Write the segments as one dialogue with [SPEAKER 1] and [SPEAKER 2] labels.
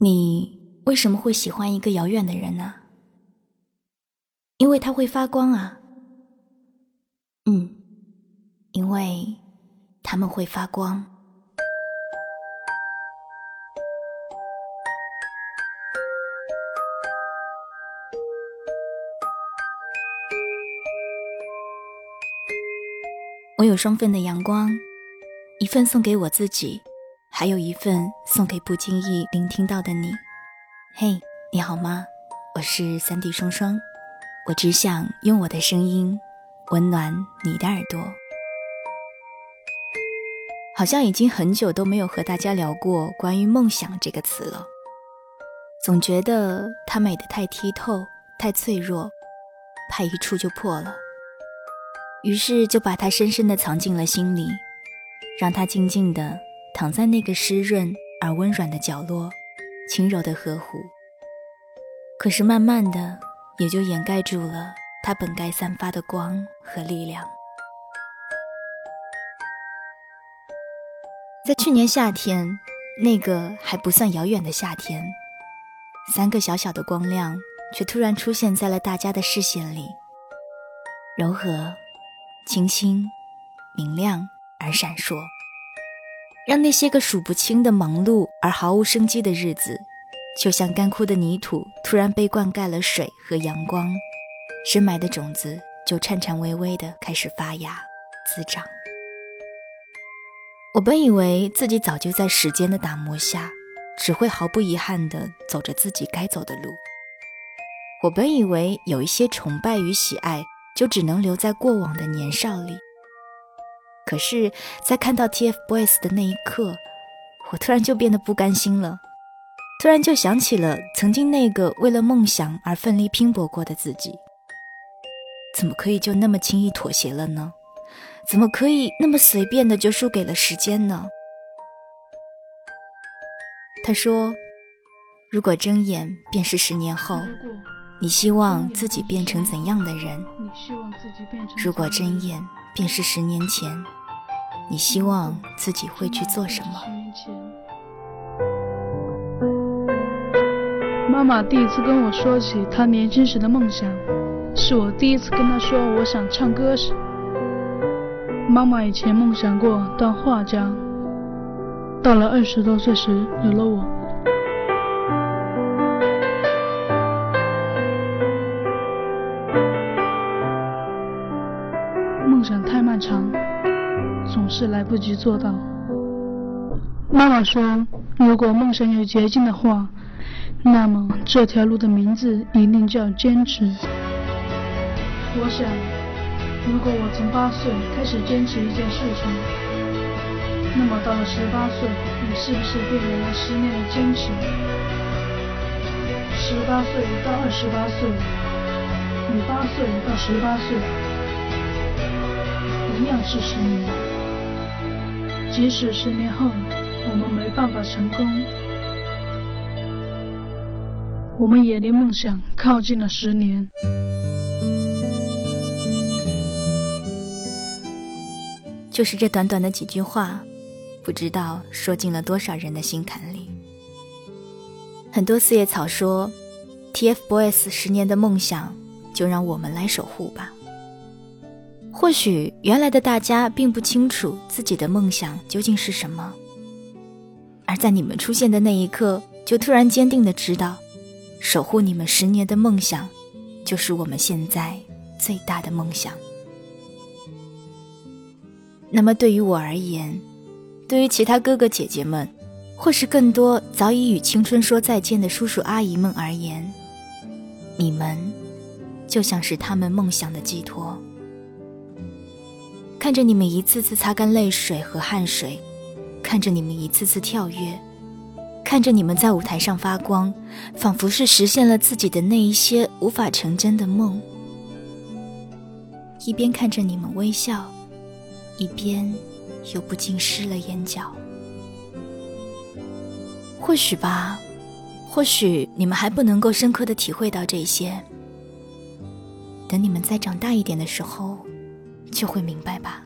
[SPEAKER 1] 你为什么会喜欢一个遥远的人呢？因为他会发光啊。嗯，因为他们会发光。我有双份的阳光，一份送给我自己。还有一份送给不经意聆听到的你，嘿，你好吗？我是三 D 双双，我只想用我的声音温暖你的耳朵。好像已经很久都没有和大家聊过关于梦想这个词了，总觉得它美得太剔透、太脆弱，怕一触就破了，于是就把它深深地藏进了心里，让它静静的。躺在那个湿润而温软的角落，轻柔的呵护。可是慢慢的，也就掩盖住了它本该散发的光和力量。在去年夏天，那个还不算遥远的夏天，三个小小的光亮却突然出现在了大家的视线里，柔和、清新、明亮而闪烁。让那些个数不清的忙碌而毫无生机的日子，就像干枯的泥土突然被灌溉了水和阳光，深埋的种子就颤颤巍巍地开始发芽滋长。我本以为自己早就在时间的打磨下，只会毫不遗憾地走着自己该走的路。我本以为有一些崇拜与喜爱，就只能留在过往的年少里。可是，在看到 TFBOYS 的那一刻，我突然就变得不甘心了，突然就想起了曾经那个为了梦想而奋力拼搏过的自己，怎么可以就那么轻易妥协了呢？怎么可以那么随便的就输给了时间呢？他说：“如果睁眼便是十年后，你希望自己变成怎样的人？如果睁眼便是十年前。”你希望自己会去做什么？
[SPEAKER 2] 妈妈第一次跟我说起她年轻时的梦想，是我第一次跟她说我想唱歌时。妈妈以前梦想过当画家，到了二十多岁时有了我。是来不及做到。妈妈说，如果梦想有捷径的话，那么这条路的名字一定叫坚持。我想，如果我从八岁开始坚持一件事情，那么到了十八岁，你是不是便有了十年的坚持？十八岁到二十八岁，你八岁到十八岁，一样是十年。即使十年后我们没办法成功，我们也离梦想靠近了十年。
[SPEAKER 1] 就是这短短的几句话，不知道说进了多少人的心坎里。很多四叶草说：“TFBOYS 十年的梦想，就让我们来守护吧。”或许原来的大家并不清楚自己的梦想究竟是什么，而在你们出现的那一刻，就突然坚定的知道，守护你们十年的梦想，就是我们现在最大的梦想。那么对于我而言，对于其他哥哥姐姐们，或是更多早已与青春说再见的叔叔阿姨们而言，你们就像是他们梦想的寄托。看着你们一次次擦干泪水和汗水，看着你们一次次跳跃，看着你们在舞台上发光，仿佛是实现了自己的那一些无法成真的梦。一边看着你们微笑，一边又不禁湿了眼角。或许吧，或许你们还不能够深刻的体会到这些。等你们再长大一点的时候。就会明白吧。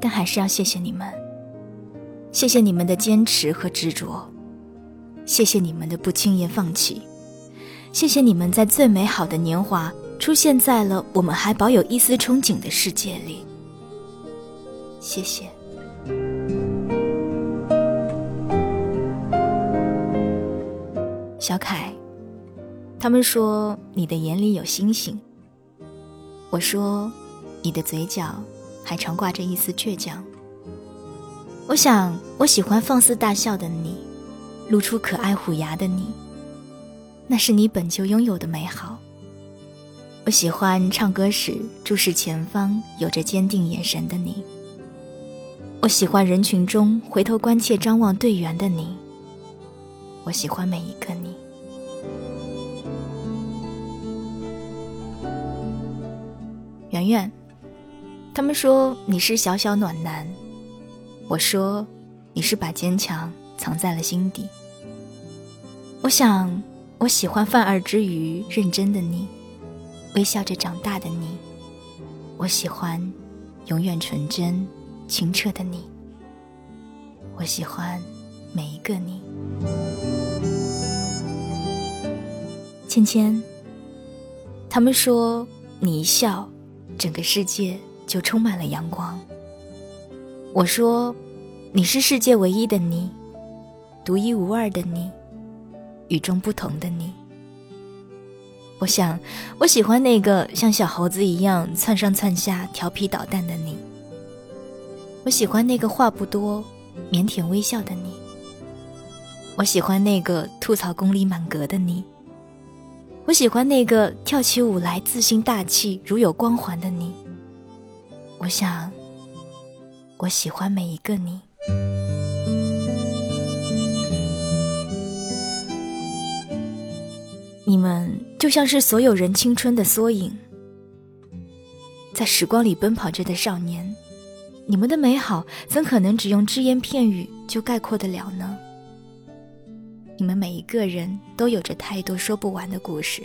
[SPEAKER 1] 但还是要谢谢你们，谢谢你们的坚持和执着，谢谢你们的不轻言放弃，谢谢你们在最美好的年华出现在了我们还保有一丝憧憬的世界里。谢谢，小凯。他们说你的眼里有星星。我说，你的嘴角还常挂着一丝倔强。我想，我喜欢放肆大笑的你，露出可爱虎牙的你，那是你本就拥有的美好。我喜欢唱歌时注视前方、有着坚定眼神的你。我喜欢人群中回头关切张望队员的你。我喜欢每一个你。圆圆，他们说你是小小暖男，我说你是把坚强藏在了心底。我想，我喜欢犯二之余认真的你，微笑着长大的你。我喜欢永远纯真清澈的你。我喜欢每一个你。芊芊，他们说你一笑。整个世界就充满了阳光。我说，你是世界唯一的你，独一无二的你，与众不同的你。我想，我喜欢那个像小猴子一样窜上窜下、调皮捣蛋的你。我喜欢那个话不多、腼腆微笑的你。我喜欢那个吐槽功力满格的你。我喜欢那个跳起舞来自信大气、如有光环的你。我想，我喜欢每一个你。你们就像是所有人青春的缩影，在时光里奔跑着的少年。你们的美好，怎可能只用只言片语就概括得了呢？你们每一个人都有着太多说不完的故事，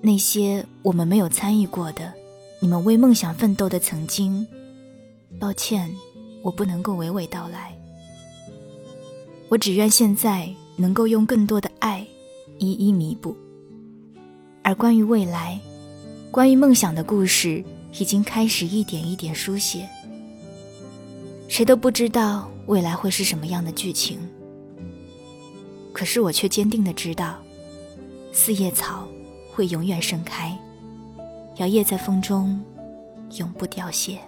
[SPEAKER 1] 那些我们没有参与过的，你们为梦想奋斗的曾经，抱歉，我不能够娓娓道来。我只愿现在能够用更多的爱，一一弥补。而关于未来，关于梦想的故事，已经开始一点一点书写。谁都不知道未来会是什么样的剧情。可是我却坚定的知道，四叶草会永远盛开，摇曳在风中，永不凋谢。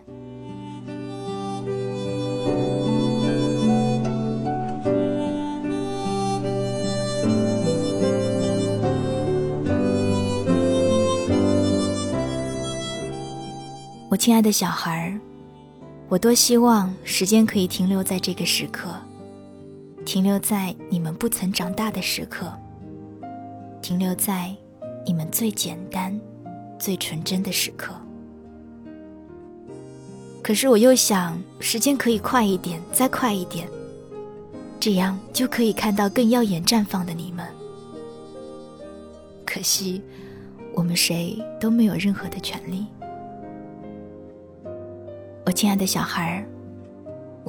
[SPEAKER 1] 我亲爱的小孩儿，我多希望时间可以停留在这个时刻。停留在你们不曾长大的时刻，停留在你们最简单、最纯真的时刻。可是我又想，时间可以快一点，再快一点，这样就可以看到更耀眼绽放的你们。可惜，我们谁都没有任何的权利。我亲爱的小孩儿。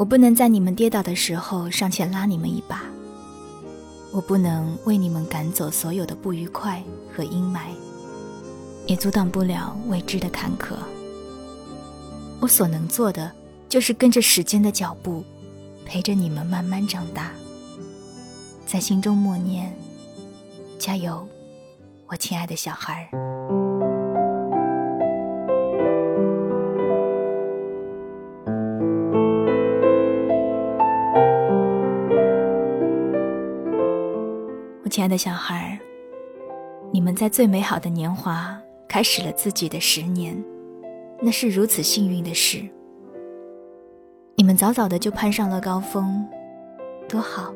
[SPEAKER 1] 我不能在你们跌倒的时候上前拉你们一把，我不能为你们赶走所有的不愉快和阴霾，也阻挡不了未知的坎坷。我所能做的，就是跟着时间的脚步，陪着你们慢慢长大，在心中默念：加油，我亲爱的小孩儿。亲爱的小孩，你们在最美好的年华开始了自己的十年，那是如此幸运的事。你们早早的就攀上了高峰，多好！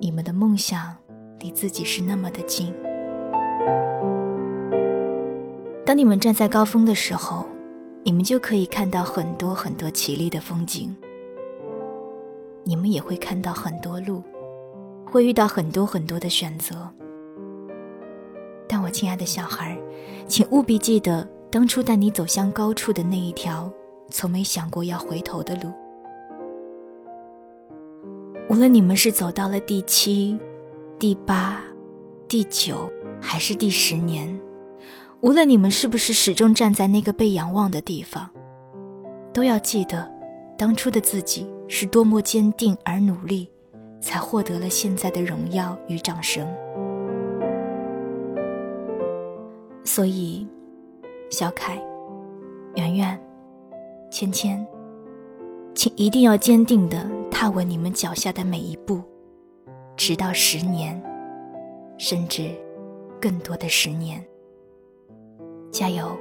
[SPEAKER 1] 你们的梦想离自己是那么的近。当你们站在高峰的时候，你们就可以看到很多很多绮丽的风景，你们也会看到很多路。会遇到很多很多的选择，但我亲爱的小孩，请务必记得当初带你走向高处的那一条，从没想过要回头的路。无论你们是走到了第七、第八、第九，还是第十年，无论你们是不是始终站在那个被仰望的地方，都要记得，当初的自己是多么坚定而努力，才获得了现在的荣耀与掌声。所以，小凯、圆圆、芊芊，请一定要坚定地踏稳你们脚下的每一步，直到十年，甚至更多的十年。加油，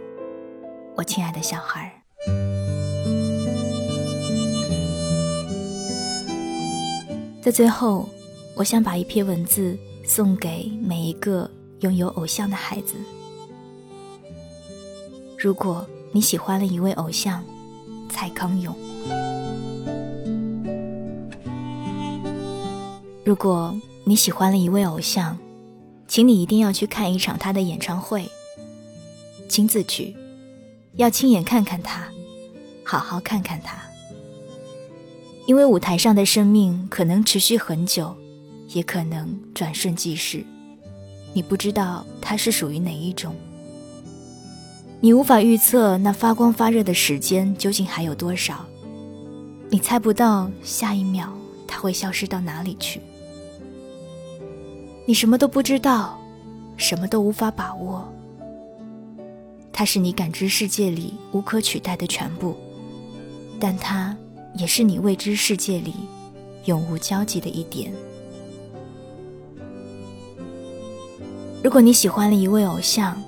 [SPEAKER 1] 我亲爱的小孩儿！在最后，我想把一篇文字送给每一个拥有偶像的孩子。如果你喜欢了一位偶像，蔡康永；如果你喜欢了一位偶像，请你一定要去看一场他的演唱会，亲自去，要亲眼看看他，好好看看他。因为舞台上的生命可能持续很久，也可能转瞬即逝，你不知道它是属于哪一种。你无法预测那发光发热的时间究竟还有多少，你猜不到下一秒它会消失到哪里去。你什么都不知道，什么都无法把握。它是你感知世界里无可取代的全部，但它也是你未知世界里永无交集的一点。如果你喜欢了一位偶像，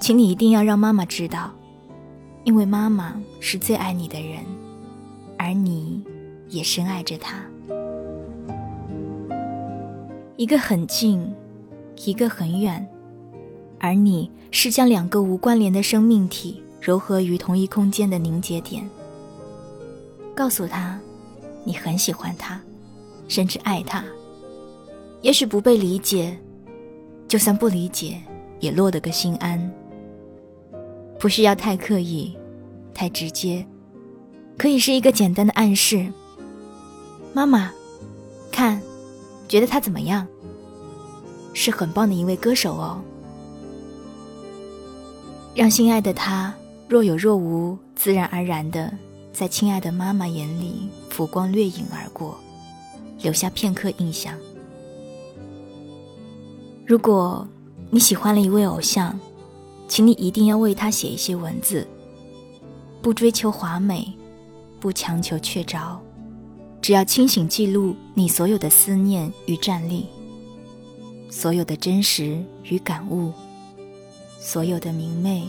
[SPEAKER 1] 请你一定要让妈妈知道，因为妈妈是最爱你的人，而你也深爱着她。一个很近，一个很远，而你是将两个无关联的生命体糅合于同一空间的凝结点。告诉他，你很喜欢他，甚至爱他。也许不被理解，就算不理解，也落得个心安。不需要太刻意，太直接，可以是一个简单的暗示。妈妈，看，觉得他怎么样？是很棒的一位歌手哦。让心爱的他若有若无、自然而然的在亲爱的妈妈眼里浮光掠影而过，留下片刻印象。如果你喜欢了一位偶像，请你一定要为他写一些文字，不追求华美，不强求确凿，只要清醒记录你所有的思念与站立，所有的真实与感悟，所有的明媚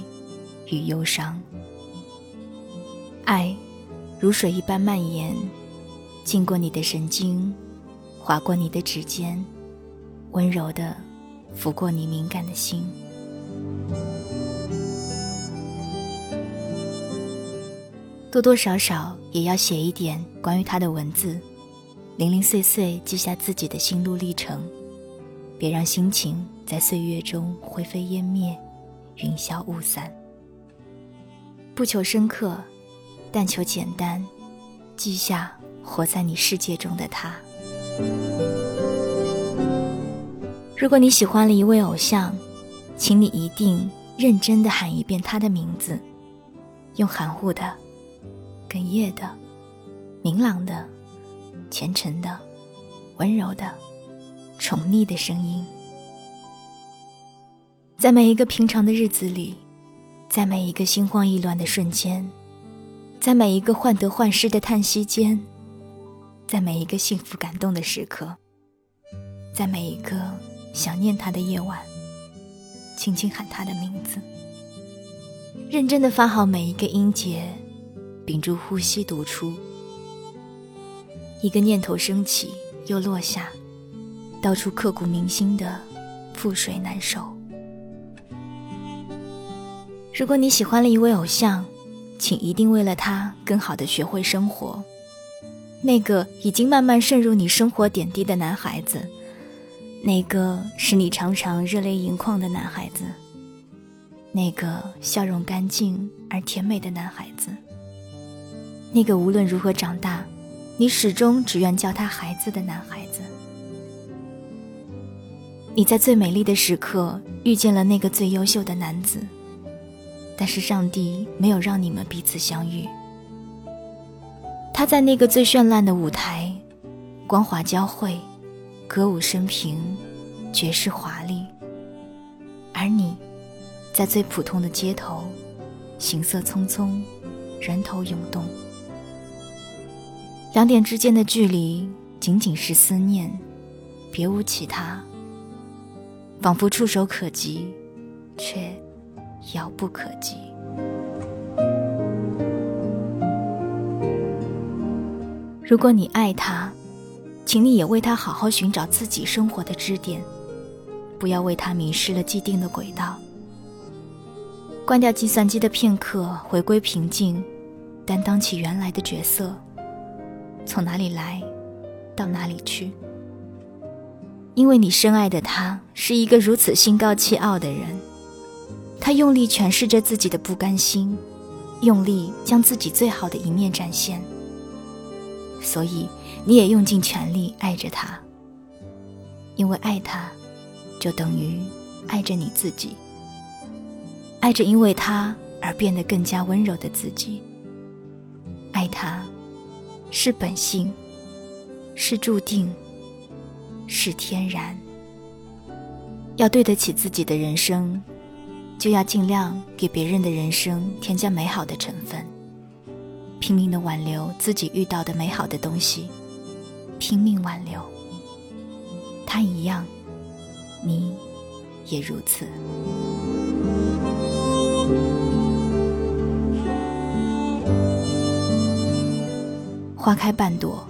[SPEAKER 1] 与忧伤。爱如水一般蔓延，经过你的神经，划过你的指尖，温柔的拂过你敏感的心。多多少少也要写一点关于他的文字，零零碎碎记下自己的心路历程，别让心情在岁月中灰飞烟灭，云消雾散。不求深刻，但求简单，记下活在你世界中的他。如果你喜欢了一位偶像，请你一定认真的喊一遍他的名字，用含糊的。哽咽的、明朗的、虔诚的、温柔的、宠溺的声音，在每一个平常的日子里，在每一个心慌意乱的瞬间，在每一个患得患失的叹息间，在每一个幸福感动的时刻，在每一个想念他的夜晚，轻轻喊他的名字，认真的发好每一个音节。屏住呼吸读出，一个念头升起又落下，道出刻骨铭心的覆水难收。如果你喜欢了一位偶像，请一定为了他更好的学会生活。那个已经慢慢渗入你生活点滴的男孩子，那个使你常常热泪盈眶的男孩子，那个笑容干净而甜美的男孩子。那个无论如何长大，你始终只愿叫他孩子的男孩子。你在最美丽的时刻遇见了那个最优秀的男子，但是上帝没有让你们彼此相遇。他在那个最绚烂的舞台，光华交汇，歌舞升平，绝世华丽。而你，在最普通的街头，行色匆匆，人头涌动。两点之间的距离，仅仅是思念，别无其他。仿佛触手可及，却遥不可及。如果你爱他，请你也为他好好寻找自己生活的支点，不要为他迷失了既定的轨道。关掉计算机的片刻，回归平静，担当起原来的角色，从哪里来，到哪里去。因为你深爱的他是一个如此心高气傲的人，他用力诠释着自己的不甘心，用力将自己最好的一面展现。所以，你也用尽全力爱着他。因为爱他，就等于爱着你自己，爱着因为他而变得更加温柔的自己。爱他，是本性，是注定，是天然。要对得起自己的人生，就要尽量给别人的人生添加美好的成分。拼命的挽留自己遇到的美好的东西，拼命挽留。他一样，你也如此。花开半朵，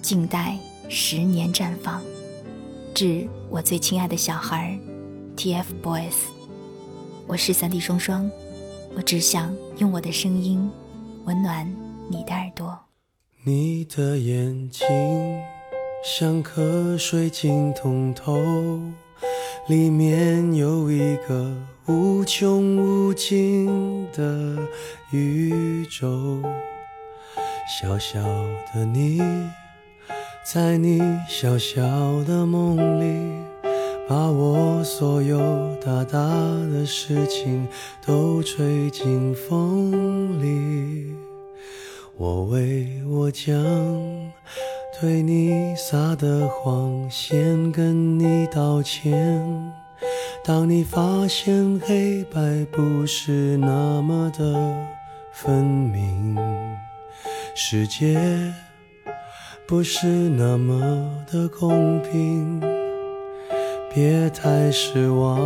[SPEAKER 1] 静待十年绽放。致我最亲爱的小孩，TFBOYS。我是三弟双双，我只想用我的声音。温暖你的耳朵，
[SPEAKER 3] 你的眼睛像颗水晶通透，里面有一个无穷无尽的宇宙。小小的你，在你小小的梦里，把我所有大大的事情都吹进风里。我为我将对你撒的谎先跟你道歉。当你发现黑白不是那么的分明，世界不是那么的公平，别太失望。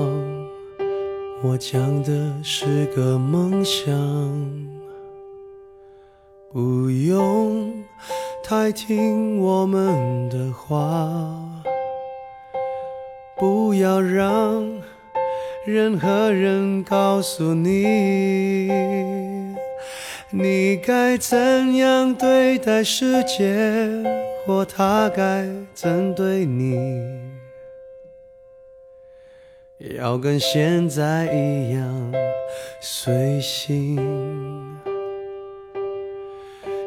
[SPEAKER 3] 我讲的是个梦想。不用太听我们的话，不要让任何人告诉你，你该怎样对待世界，或他该怎对你，要跟现在一样随性。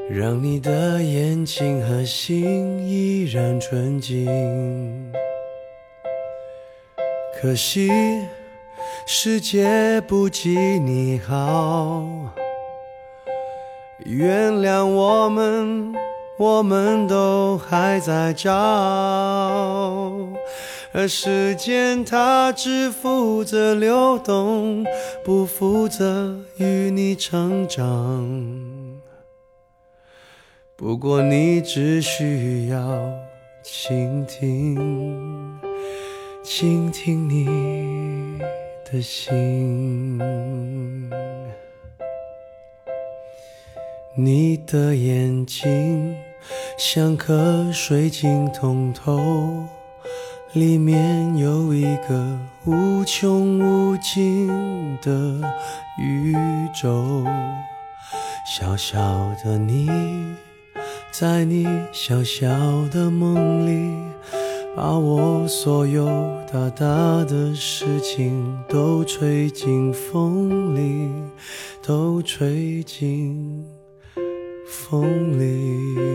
[SPEAKER 3] 让你的眼睛和心依然纯净。可惜世界不及你好，原谅我们，我们都还在找。而时间它只负责流动，不负责与你成长。不过，你只需要倾听，倾听你的心。你的眼睛像颗水晶通透，里面有一个无穷无尽的宇宙。小小的你。在你小小的梦里，把我所有大大的事情都吹进风里，都吹进。风里。